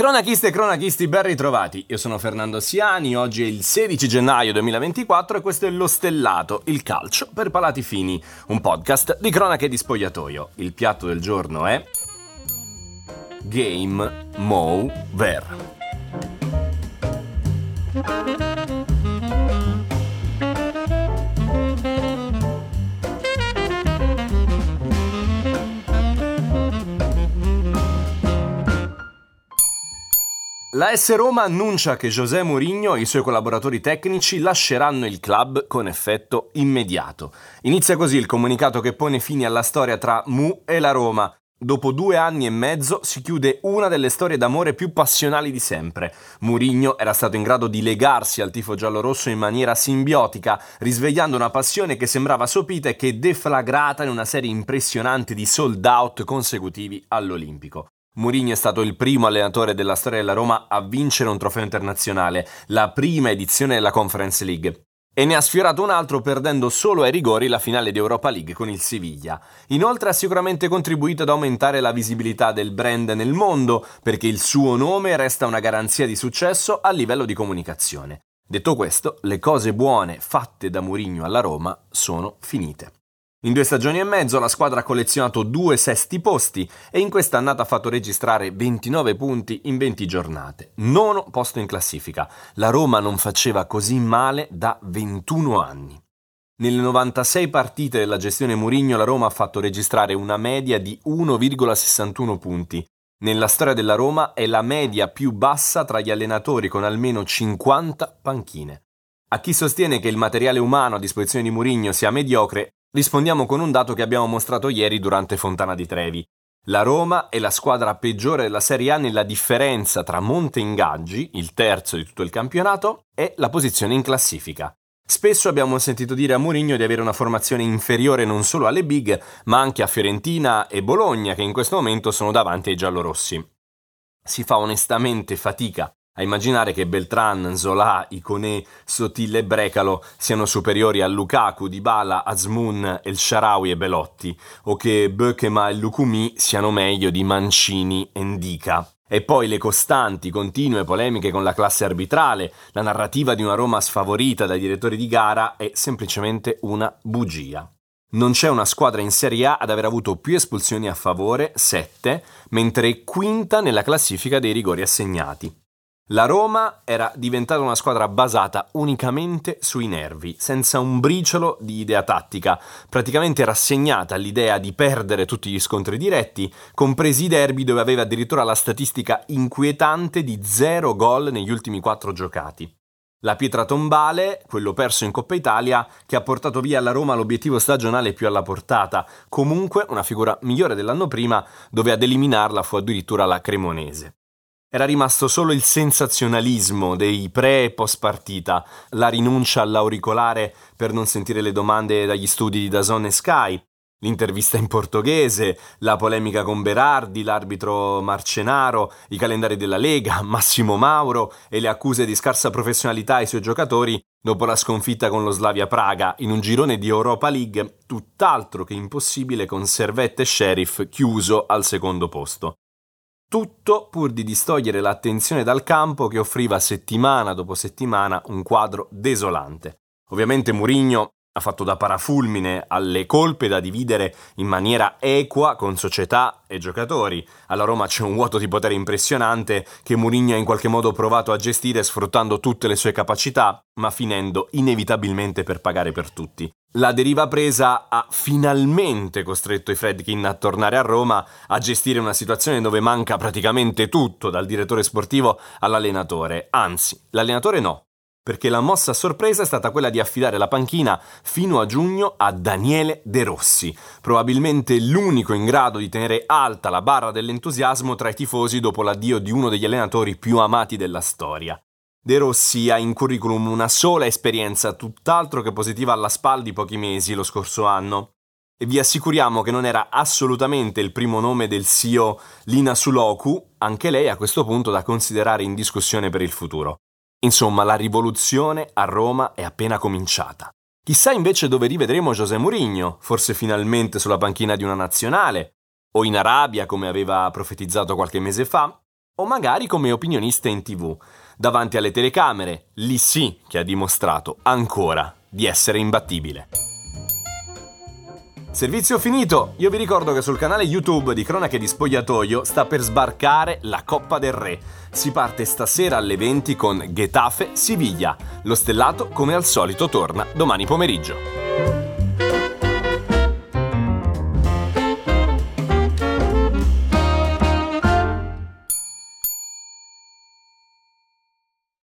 Cronachiste e cronachisti, ben ritrovati. Io sono Fernando Siani, oggi è il 16 gennaio 2024 e questo è Lo Stellato, il calcio per palati fini, un podcast di cronache di spogliatoio. Il piatto del giorno è Game Mo La S Roma annuncia che José Mourinho e i suoi collaboratori tecnici lasceranno il club con effetto immediato. Inizia così il comunicato che pone fine alla storia tra Mu e la Roma. Dopo due anni e mezzo si chiude una delle storie d'amore più passionali di sempre. Mourinho era stato in grado di legarsi al tifo giallorosso in maniera simbiotica, risvegliando una passione che sembrava sopita e che deflagrata in una serie impressionante di sold out consecutivi all'Olimpico. Mourinho è stato il primo allenatore della storia della Roma a vincere un trofeo internazionale, la prima edizione della Conference League. E ne ha sfiorato un altro perdendo solo ai rigori la finale di Europa League con il Siviglia. Inoltre ha sicuramente contribuito ad aumentare la visibilità del brand nel mondo, perché il suo nome resta una garanzia di successo a livello di comunicazione. Detto questo, le cose buone fatte da Mourinho alla Roma sono finite. In due stagioni e mezzo la squadra ha collezionato due sesti posti e in questa annata ha fatto registrare 29 punti in 20 giornate. Nono posto in classifica. La Roma non faceva così male da 21 anni. Nelle 96 partite della gestione Murigno la Roma ha fatto registrare una media di 1,61 punti. Nella storia della Roma è la media più bassa tra gli allenatori con almeno 50 panchine. A chi sostiene che il materiale umano a disposizione di Murigno sia mediocre, Rispondiamo con un dato che abbiamo mostrato ieri durante Fontana di Trevi. La Roma è la squadra peggiore della Serie A nella differenza tra monte ingaggi, il terzo di tutto il campionato, e la posizione in classifica. Spesso abbiamo sentito dire a Mourinho di avere una formazione inferiore non solo alle big, ma anche a Fiorentina e Bologna, che in questo momento sono davanti ai giallorossi. Si fa onestamente fatica a immaginare che Beltran, Zola, Iconé, Sottile e Brecalo siano superiori a Lukaku, Dybala, Azmoun, El Sharawi e Belotti, o che Bökema e Lukumi siano meglio di Mancini e Ndika. E poi le costanti, continue polemiche con la classe arbitrale, la narrativa di una Roma sfavorita dai direttori di gara è semplicemente una bugia. Non c'è una squadra in Serie A ad aver avuto più espulsioni a favore, 7, mentre è quinta nella classifica dei rigori assegnati. La Roma era diventata una squadra basata unicamente sui nervi, senza un briciolo di idea tattica, praticamente rassegnata all'idea di perdere tutti gli scontri diretti, compresi i derby dove aveva addirittura la statistica inquietante di zero gol negli ultimi quattro giocati. La pietra tombale, quello perso in Coppa Italia, che ha portato via alla Roma l'obiettivo stagionale più alla portata, comunque una figura migliore dell'anno prima, dove ad eliminarla fu addirittura la Cremonese. Era rimasto solo il sensazionalismo dei pre e post partita, la rinuncia all'auricolare per non sentire le domande dagli studi di Dazon e Sky, l'intervista in portoghese, la polemica con Berardi, l'arbitro Marcenaro, i calendari della Lega, Massimo Mauro e le accuse di scarsa professionalità ai suoi giocatori dopo la sconfitta con lo Slavia Praga in un girone di Europa League tutt'altro che impossibile con Servette e Sheriff chiuso al secondo posto. Tutto pur di distogliere l'attenzione dal campo che offriva settimana dopo settimana un quadro desolante. Ovviamente Murigno ha fatto da parafulmine alle colpe da dividere in maniera equa con società e giocatori. Alla Roma c'è un vuoto di potere impressionante che Mourinho ha in qualche modo provato a gestire sfruttando tutte le sue capacità, ma finendo inevitabilmente per pagare per tutti. La deriva presa ha finalmente costretto i Fredkin a tornare a Roma a gestire una situazione dove manca praticamente tutto, dal direttore sportivo all'allenatore. Anzi, l'allenatore no, perché la mossa sorpresa è stata quella di affidare la panchina fino a giugno a Daniele De Rossi, probabilmente l'unico in grado di tenere alta la barra dell'entusiasmo tra i tifosi dopo l'addio di uno degli allenatori più amati della storia. De Rossi ha in curriculum una sola esperienza tutt'altro che positiva alla SPAL di pochi mesi lo scorso anno. E vi assicuriamo che non era assolutamente il primo nome del CEO Lina Suloku, anche lei a questo punto da considerare in discussione per il futuro. Insomma, la rivoluzione a Roma è appena cominciata. Chissà invece dove rivedremo José Mourinho, forse finalmente sulla panchina di una nazionale, o in Arabia come aveva profetizzato qualche mese fa, o magari come opinionista in tv. Davanti alle telecamere, lì sì che ha dimostrato ancora di essere imbattibile. Servizio finito! Io vi ricordo che sul canale YouTube di Cronache di Spogliatoio sta per sbarcare la Coppa del Re. Si parte stasera alle 20 con Getafe Siviglia. Lo stellato, come al solito, torna domani pomeriggio.